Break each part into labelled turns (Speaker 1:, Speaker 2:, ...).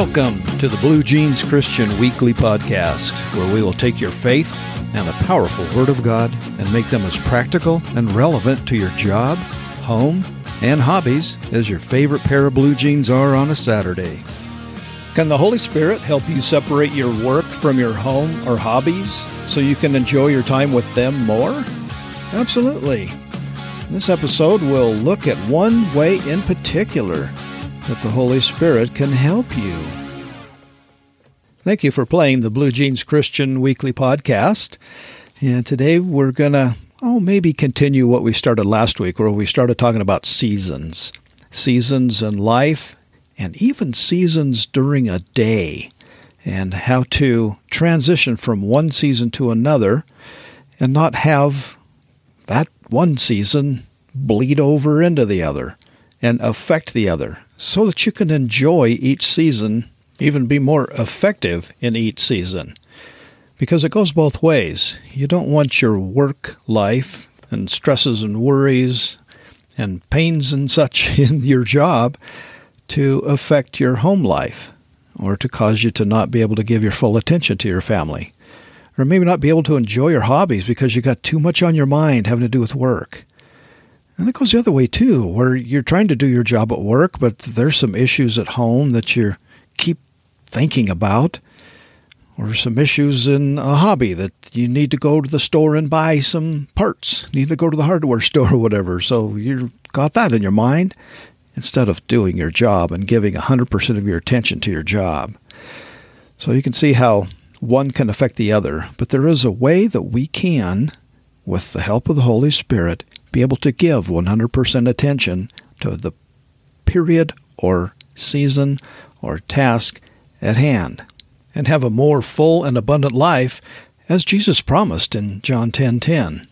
Speaker 1: Welcome to the Blue Jeans Christian Weekly Podcast, where we will take your faith and the powerful Word of God and make them as practical and relevant to your job, home, and hobbies as your favorite pair of blue jeans are on a Saturday. Can the Holy Spirit help you separate your work from your home or hobbies so you can enjoy your time with them more? Absolutely. This episode will look at one way in particular that the Holy Spirit can help you. Thank you for playing the Blue Jeans Christian Weekly Podcast. And today we're going to, oh, maybe continue what we started last week, where we started talking about seasons. Seasons in life, and even seasons during a day, and how to transition from one season to another and not have that one season bleed over into the other and affect the other so that you can enjoy each season, even be more effective in each season. Because it goes both ways. You don't want your work life and stresses and worries and pains and such in your job to affect your home life or to cause you to not be able to give your full attention to your family or maybe not be able to enjoy your hobbies because you got too much on your mind having to do with work. And it goes the other way too, where you're trying to do your job at work, but there's some issues at home that you keep thinking about, or some issues in a hobby that you need to go to the store and buy some parts, you need to go to the hardware store or whatever. So you've got that in your mind instead of doing your job and giving 100% of your attention to your job. So you can see how one can affect the other, but there is a way that we can, with the help of the Holy Spirit, be able to give 100% attention to the period or season or task at hand and have a more full and abundant life as Jesus promised in John 10:10. 10, 10.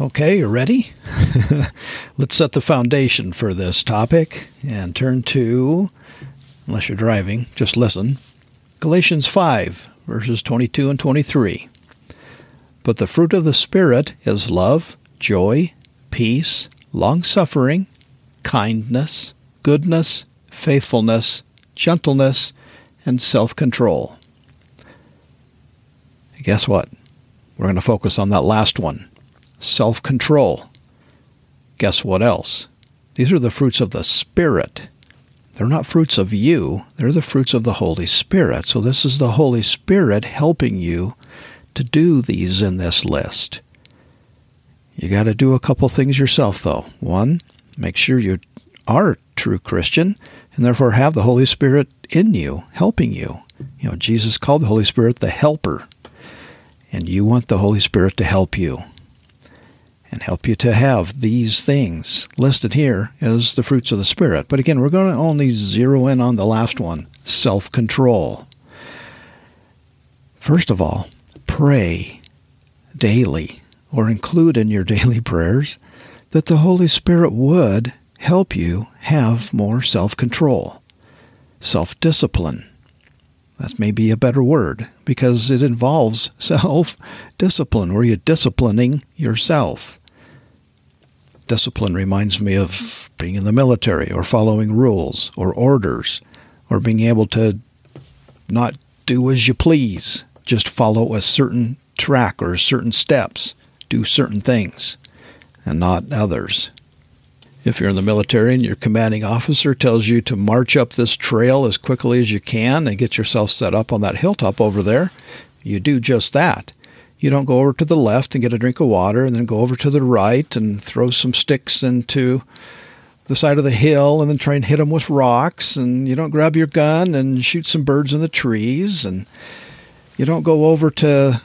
Speaker 1: Okay, you ready? Let's set the foundation for this topic and turn to unless you're driving, just listen. Galatians 5 verses 22 and 23. But the fruit of the spirit is love, joy, peace, long suffering, kindness, goodness, faithfulness, gentleness, and self control. Guess what? We're going to focus on that last one self control. Guess what else? These are the fruits of the Spirit. They're not fruits of you, they're the fruits of the Holy Spirit. So, this is the Holy Spirit helping you to do these in this list. You got to do a couple things yourself, though. One, make sure you are a true Christian and therefore have the Holy Spirit in you, helping you. You know, Jesus called the Holy Spirit the helper, and you want the Holy Spirit to help you and help you to have these things listed here as the fruits of the Spirit. But again, we're going to only zero in on the last one self control. First of all, pray daily or include in your daily prayers that the Holy Spirit would help you have more self control, self discipline. That may be a better word because it involves self discipline, where you're disciplining yourself. Discipline reminds me of being in the military or following rules or orders or being able to not do as you please, just follow a certain track or certain steps do certain things and not others. If you're in the military and your commanding officer tells you to march up this trail as quickly as you can and get yourself set up on that hilltop over there, you do just that. You don't go over to the left and get a drink of water and then go over to the right and throw some sticks into the side of the hill and then try and hit them with rocks and you don't grab your gun and shoot some birds in the trees and you don't go over to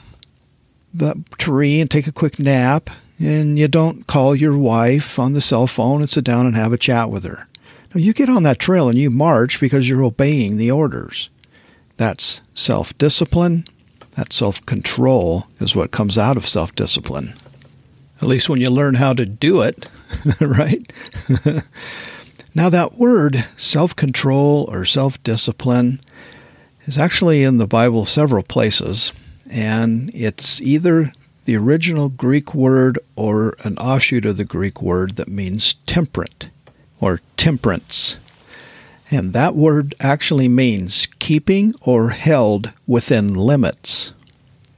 Speaker 1: the tree and take a quick nap, and you don't call your wife on the cell phone and sit down and have a chat with her. Now, you get on that trail and you march because you're obeying the orders. That's self discipline. That self control is what comes out of self discipline. At least when you learn how to do it, right? now, that word, self control or self discipline, is actually in the Bible several places and it's either the original Greek word or an offshoot of the Greek word that means temperate or temperance. And that word actually means keeping or held within limits.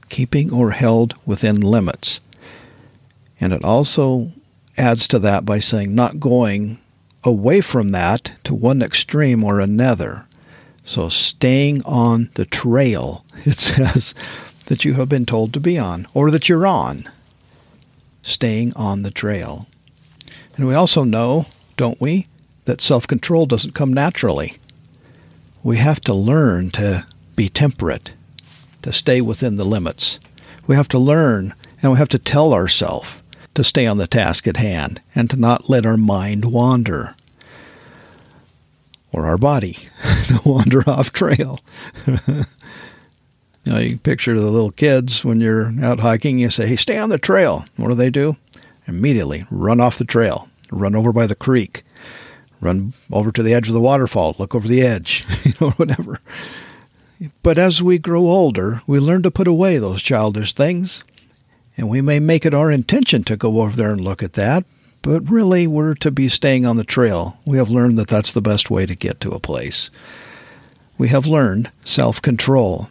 Speaker 1: Keeping or held within limits. And it also adds to that by saying not going away from that to one extreme or another. So staying on the trail, it says, that you have been told to be on or that you're on. Staying on the trail. And we also know, don't we, that self control doesn't come naturally. We have to learn to be temperate, to stay within the limits. We have to learn and we have to tell ourselves to stay on the task at hand and to not let our mind wander or our body wander off trail. you know, you picture the little kids when you're out hiking, you say, hey, stay on the trail. What do they do? Immediately run off the trail, run over by the creek, run over to the edge of the waterfall, look over the edge, you know, whatever. But as we grow older, we learn to put away those childish things. And we may make it our intention to go over there and look at that, but really we're to be staying on the trail. We have learned that that's the best way to get to a place. We have learned self control.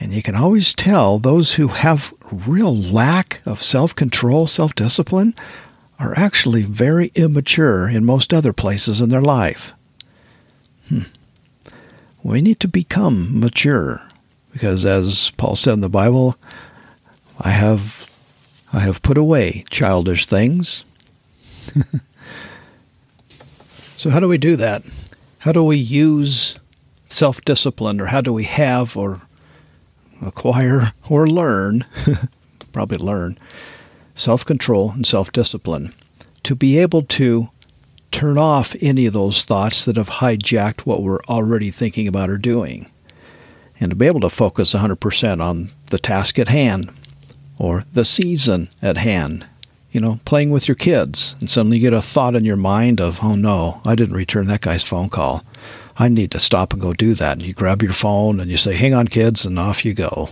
Speaker 1: And you can always tell those who have real lack of self control, self discipline, are actually very immature in most other places in their life. Hmm. We need to become mature because, as Paul said in the Bible, I have I have put away childish things so, how do we do that? How do we use self discipline, or how do we have, or acquire, or learn, probably learn, self control and self discipline to be able to turn off any of those thoughts that have hijacked what we're already thinking about or doing, and to be able to focus 100% on the task at hand or the season at hand you know, playing with your kids, and suddenly you get a thought in your mind of, oh no, I didn't return that guy's phone call. I need to stop and go do that. And you grab your phone and you say, hang on, kids, and off you go.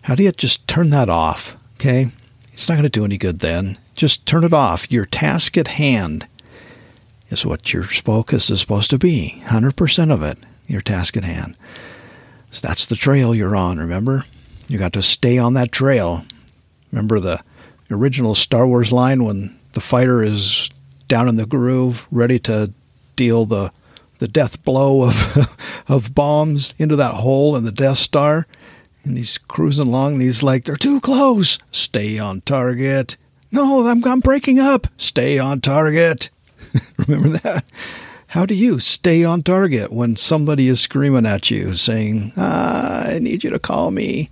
Speaker 1: How do you just turn that off? Okay? It's not going to do any good then. Just turn it off. Your task at hand is what your focus is supposed to be 100% of it, your task at hand. So that's the trail you're on, remember? You got to stay on that trail. Remember the original Star Wars line when the fighter is down in the groove, ready to deal the the death blow of of bombs into that hole in the Death Star, and he's cruising along, and he's like, "They're too close. Stay on target." No, I'm I'm breaking up. Stay on target. Remember that? How do you stay on target when somebody is screaming at you, saying, ah, "I need you to call me.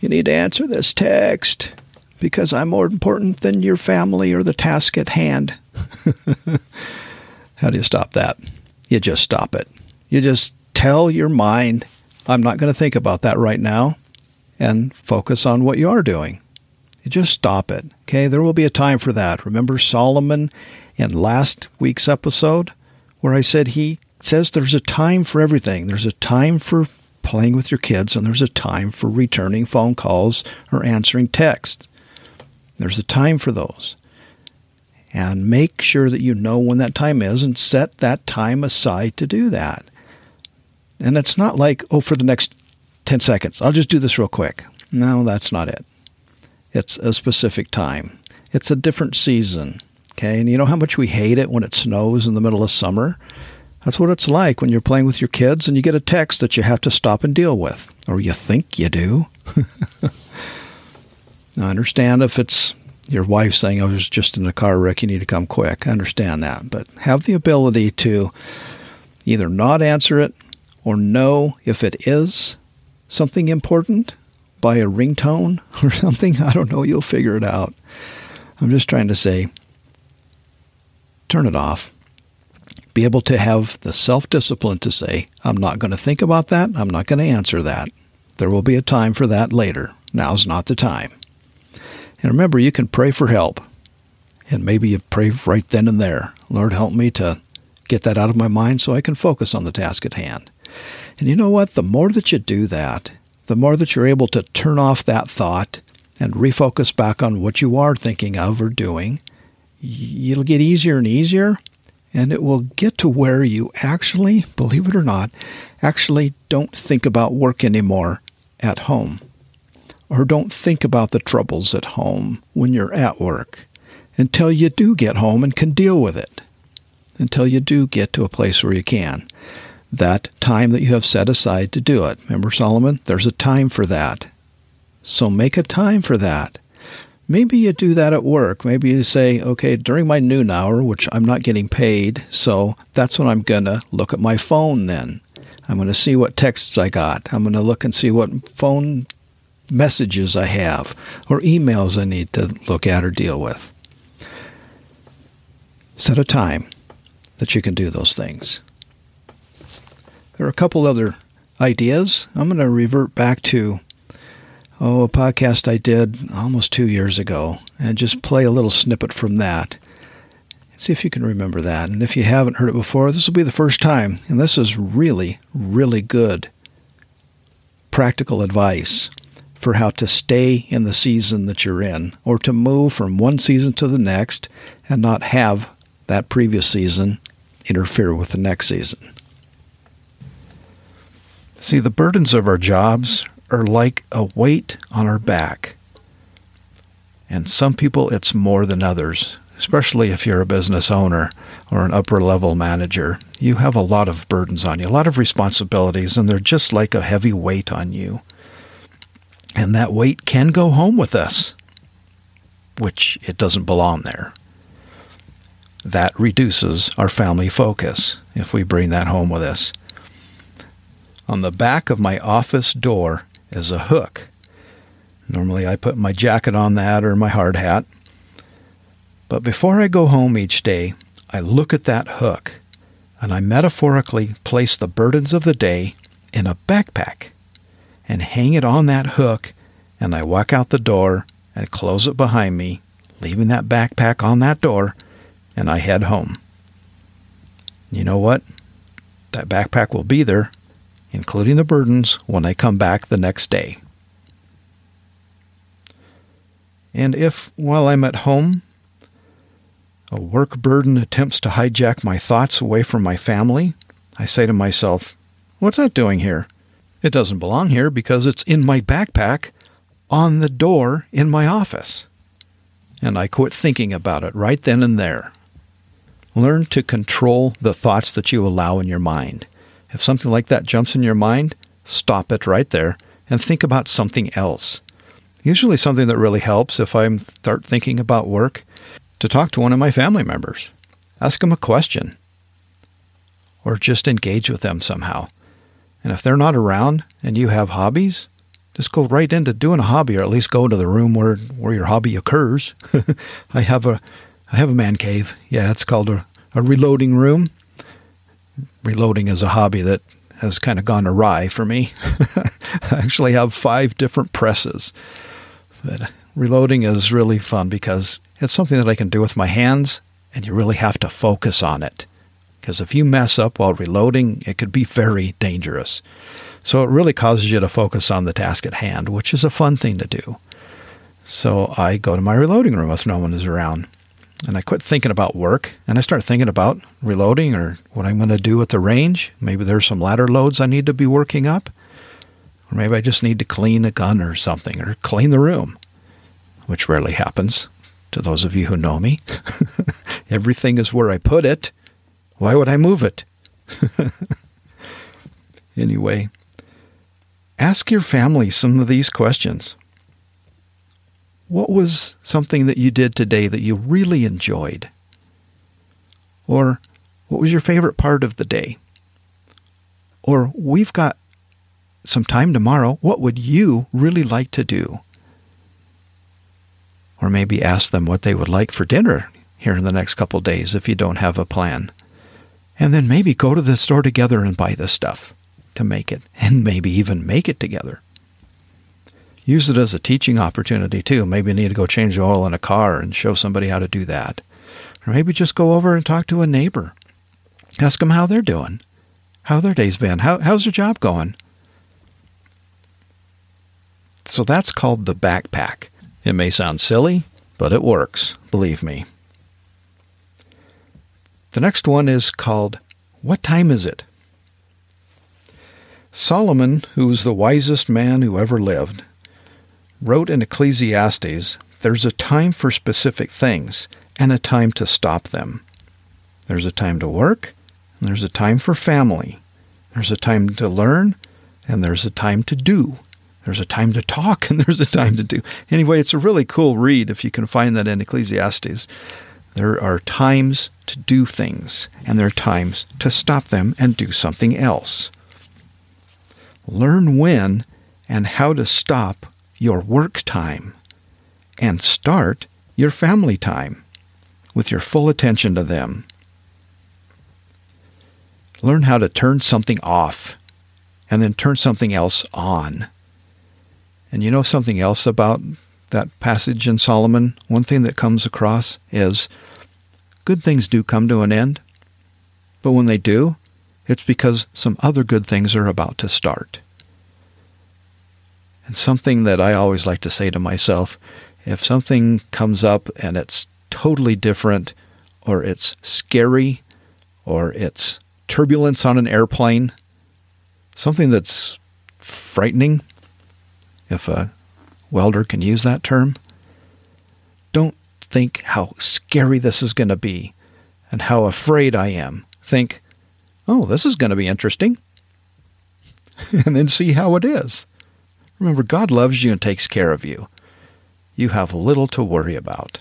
Speaker 1: You need to answer this text." because I'm more important than your family or the task at hand. How do you stop that? You just stop it. You just tell your mind, I'm not going to think about that right now, and focus on what you are doing. You just stop it. Okay, there will be a time for that. Remember Solomon in last week's episode where I said he says there's a time for everything. There's a time for playing with your kids, and there's a time for returning phone calls or answering texts. There's a time for those. And make sure that you know when that time is and set that time aside to do that. And it's not like, oh, for the next 10 seconds, I'll just do this real quick. No, that's not it. It's a specific time, it's a different season. Okay. And you know how much we hate it when it snows in the middle of summer? That's what it's like when you're playing with your kids and you get a text that you have to stop and deal with, or you think you do. I understand if it's your wife saying, oh, I was just in a car wreck, you need to come quick. I understand that. But have the ability to either not answer it or know if it is something important by a ringtone or something. I don't know. You'll figure it out. I'm just trying to say turn it off. Be able to have the self discipline to say, I'm not going to think about that. I'm not going to answer that. There will be a time for that later. Now's not the time. And remember, you can pray for help. And maybe you pray right then and there. Lord, help me to get that out of my mind so I can focus on the task at hand. And you know what? The more that you do that, the more that you're able to turn off that thought and refocus back on what you are thinking of or doing, it'll get easier and easier. And it will get to where you actually, believe it or not, actually don't think about work anymore at home. Or don't think about the troubles at home when you're at work until you do get home and can deal with it. Until you do get to a place where you can. That time that you have set aside to do it. Remember, Solomon? There's a time for that. So make a time for that. Maybe you do that at work. Maybe you say, okay, during my noon hour, which I'm not getting paid, so that's when I'm going to look at my phone then. I'm going to see what texts I got. I'm going to look and see what phone messages I have or emails I need to look at or deal with. Set a time that you can do those things. There are a couple other ideas. I'm going to revert back to oh, a podcast I did almost two years ago and just play a little snippet from that. See if you can remember that. And if you haven't heard it before, this will be the first time. And this is really, really good practical advice for how to stay in the season that you're in or to move from one season to the next and not have that previous season interfere with the next season. See, the burdens of our jobs are like a weight on our back. And some people, it's more than others, especially if you're a business owner or an upper level manager. You have a lot of burdens on you, a lot of responsibilities, and they're just like a heavy weight on you. And that weight can go home with us, which it doesn't belong there. That reduces our family focus if we bring that home with us. On the back of my office door is a hook. Normally, I put my jacket on that or my hard hat. But before I go home each day, I look at that hook and I metaphorically place the burdens of the day in a backpack and hang it on that hook, and I walk out the door and close it behind me, leaving that backpack on that door, and I head home. You know what? That backpack will be there including the burdens, when I come back the next day. And if, while I'm at home, a work burden attempts to hijack my thoughts away from my family, I say to myself, What's that doing here? It doesn't belong here because it's in my backpack on the door in my office. And I quit thinking about it right then and there. Learn to control the thoughts that you allow in your mind. If something like that jumps in your mind, stop it right there and think about something else. Usually, something that really helps if I start thinking about work, to talk to one of my family members. Ask them a question. Or just engage with them somehow. And if they're not around and you have hobbies, just go right into doing a hobby or at least go to the room where, where your hobby occurs. I have a I have a man cave. Yeah, it's called a, a reloading room reloading is a hobby that has kind of gone awry for me. I actually have five different presses. But reloading is really fun because it's something that I can do with my hands, and you really have to focus on it. Because if you mess up while reloading, it could be very dangerous. So it really causes you to focus on the task at hand, which is a fun thing to do. So I go to my reloading room if no one is around and I quit thinking about work and I start thinking about reloading or what I'm going to do at the range. Maybe there's some ladder loads I need to be working up. Or maybe I just need to clean a gun or something or clean the room, which rarely happens to those of you who know me. Everything is where I put it. Why would I move it? anyway, ask your family some of these questions. What was something that you did today that you really enjoyed? Or what was your favorite part of the day? Or we've got some time tomorrow. What would you really like to do? Or maybe ask them what they would like for dinner here in the next couple days if you don't have a plan. And then maybe go to the store together and buy the stuff to make it, and maybe even make it together use it as a teaching opportunity too. Maybe you need to go change the oil in a car and show somebody how to do that. Or maybe just go over and talk to a neighbor. Ask them how they're doing, how their day's been, how, how's their job going. So that's called the backpack. It may sound silly, but it works, believe me. The next one is called What Time Is It? Solomon, who was the wisest man who ever lived, wrote in Ecclesiastes there's a time for specific things and a time to stop them. There's a time to work, and there's a time for family. There's a time to learn, and there's a time to do. There's a time to talk, and there's a time to do. Anyway, it's a really cool read if you can find that in Ecclesiastes. There are times to do things, and there are times to stop them and do something else. Learn when and how to stop your work time and start your family time with your full attention to them. Learn how to turn something off and then turn something else on. And you know something else about that passage in Solomon? One thing that comes across is good things do come to an end, but when they do, it's because some other good things are about to start. And something that I always like to say to myself if something comes up and it's totally different, or it's scary, or it's turbulence on an airplane, something that's frightening, if a welder can use that term, don't think how scary this is going to be and how afraid I am. Think, oh, this is going to be interesting. and then see how it is. Remember, God loves you and takes care of you you have little to worry about.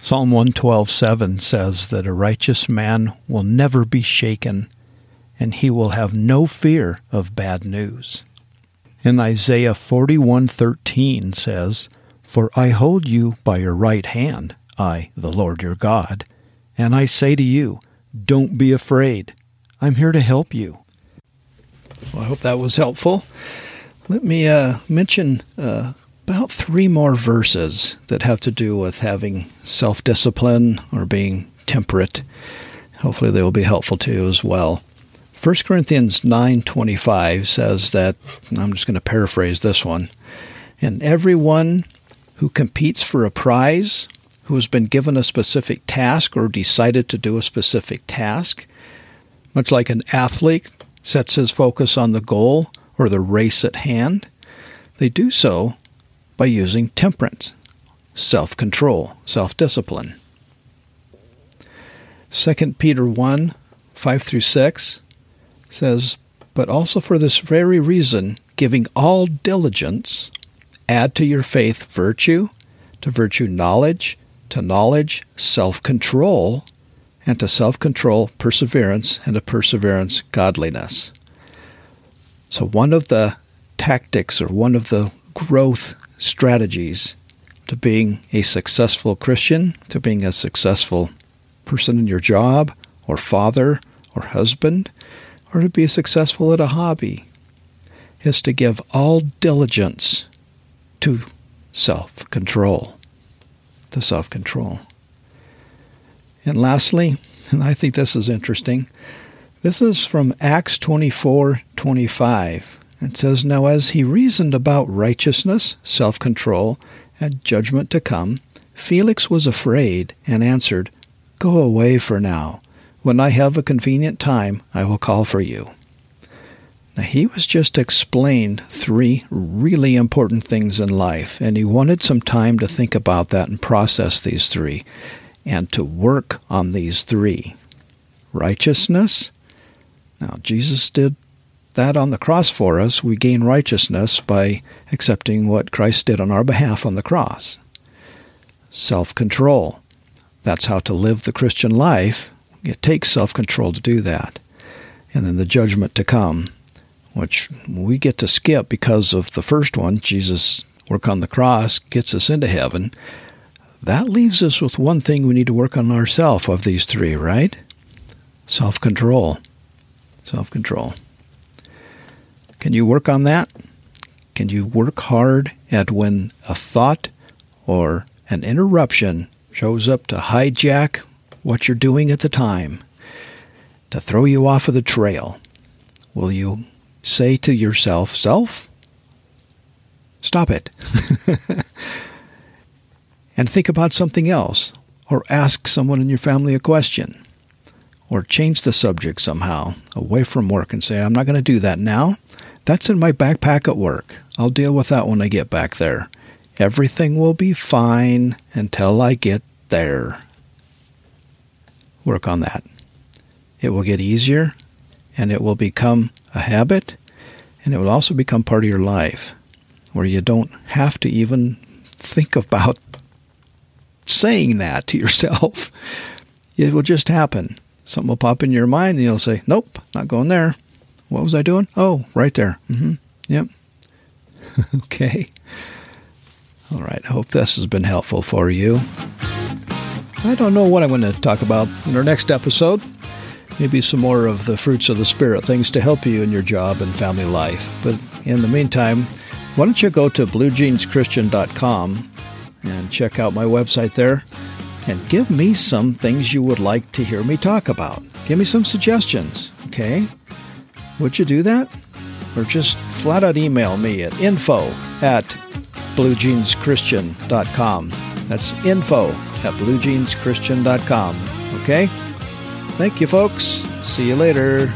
Speaker 1: Psalm 112:7 says that a righteous man will never be shaken and he will have no fear of bad news. In Isaiah 41:13 says, "For I hold you by your right hand, I, the Lord your God, and I say to you, don't be afraid. I'm here to help you." Well, I hope that was helpful. Let me uh, mention uh, about three more verses that have to do with having self discipline or being temperate. Hopefully, they will be helpful to you as well. 1 Corinthians 9:25 says that I'm just going to paraphrase this one. And everyone who competes for a prize, who has been given a specific task or decided to do a specific task, much like an athlete sets his focus on the goal or the race at hand, they do so by using temperance, self control, self discipline. 2 Peter 1 5 through 6 says, But also for this very reason, giving all diligence, add to your faith virtue, to virtue knowledge, to knowledge self control, and to self control perseverance, and to perseverance godliness. So, one of the tactics or one of the growth strategies to being a successful Christian, to being a successful person in your job, or father, or husband, or to be successful at a hobby, is to give all diligence to self control. To self control. And lastly, and I think this is interesting, this is from Acts 24 25. It says, Now as he reasoned about righteousness, self control, and judgment to come, Felix was afraid and answered, Go away for now. When I have a convenient time, I will call for you. Now, he was just explained three really important things in life, and he wanted some time to think about that and process these three and to work on these three. Righteousness. Now, Jesus did that on the cross for us, we gain righteousness by accepting what Christ did on our behalf on the cross. Self control. That's how to live the Christian life. It takes self control to do that. And then the judgment to come, which we get to skip because of the first one, Jesus' work on the cross gets us into heaven. That leaves us with one thing we need to work on ourselves of these three, right? Self control. Self control. Can you work on that? Can you work hard at when a thought or an interruption shows up to hijack what you're doing at the time, to throw you off of the trail? Will you say to yourself, Self, stop it? and think about something else, or ask someone in your family a question. or change the subject somehow away from work and say, I'm not going to do that now. That's in my backpack at work. I'll deal with that when I get back there. Everything will be fine until I get there. Work on that. It will get easier and it will become a habit and it will also become part of your life where you don't have to even think about saying that to yourself. It will just happen. Something will pop in your mind and you'll say, Nope, not going there. What was I doing? Oh, right there. Mm-hmm. Yep. okay. All right. I hope this has been helpful for you. I don't know what I'm going to talk about in our next episode. Maybe some more of the fruits of the Spirit, things to help you in your job and family life. But in the meantime, why don't you go to bluejeanschristian.com and check out my website there and give me some things you would like to hear me talk about. Give me some suggestions, okay? Would you do that? Or just flat out email me at info at bluejeanschristian.com. That's info at bluejeanschristian.com. Okay? Thank you, folks. See you later.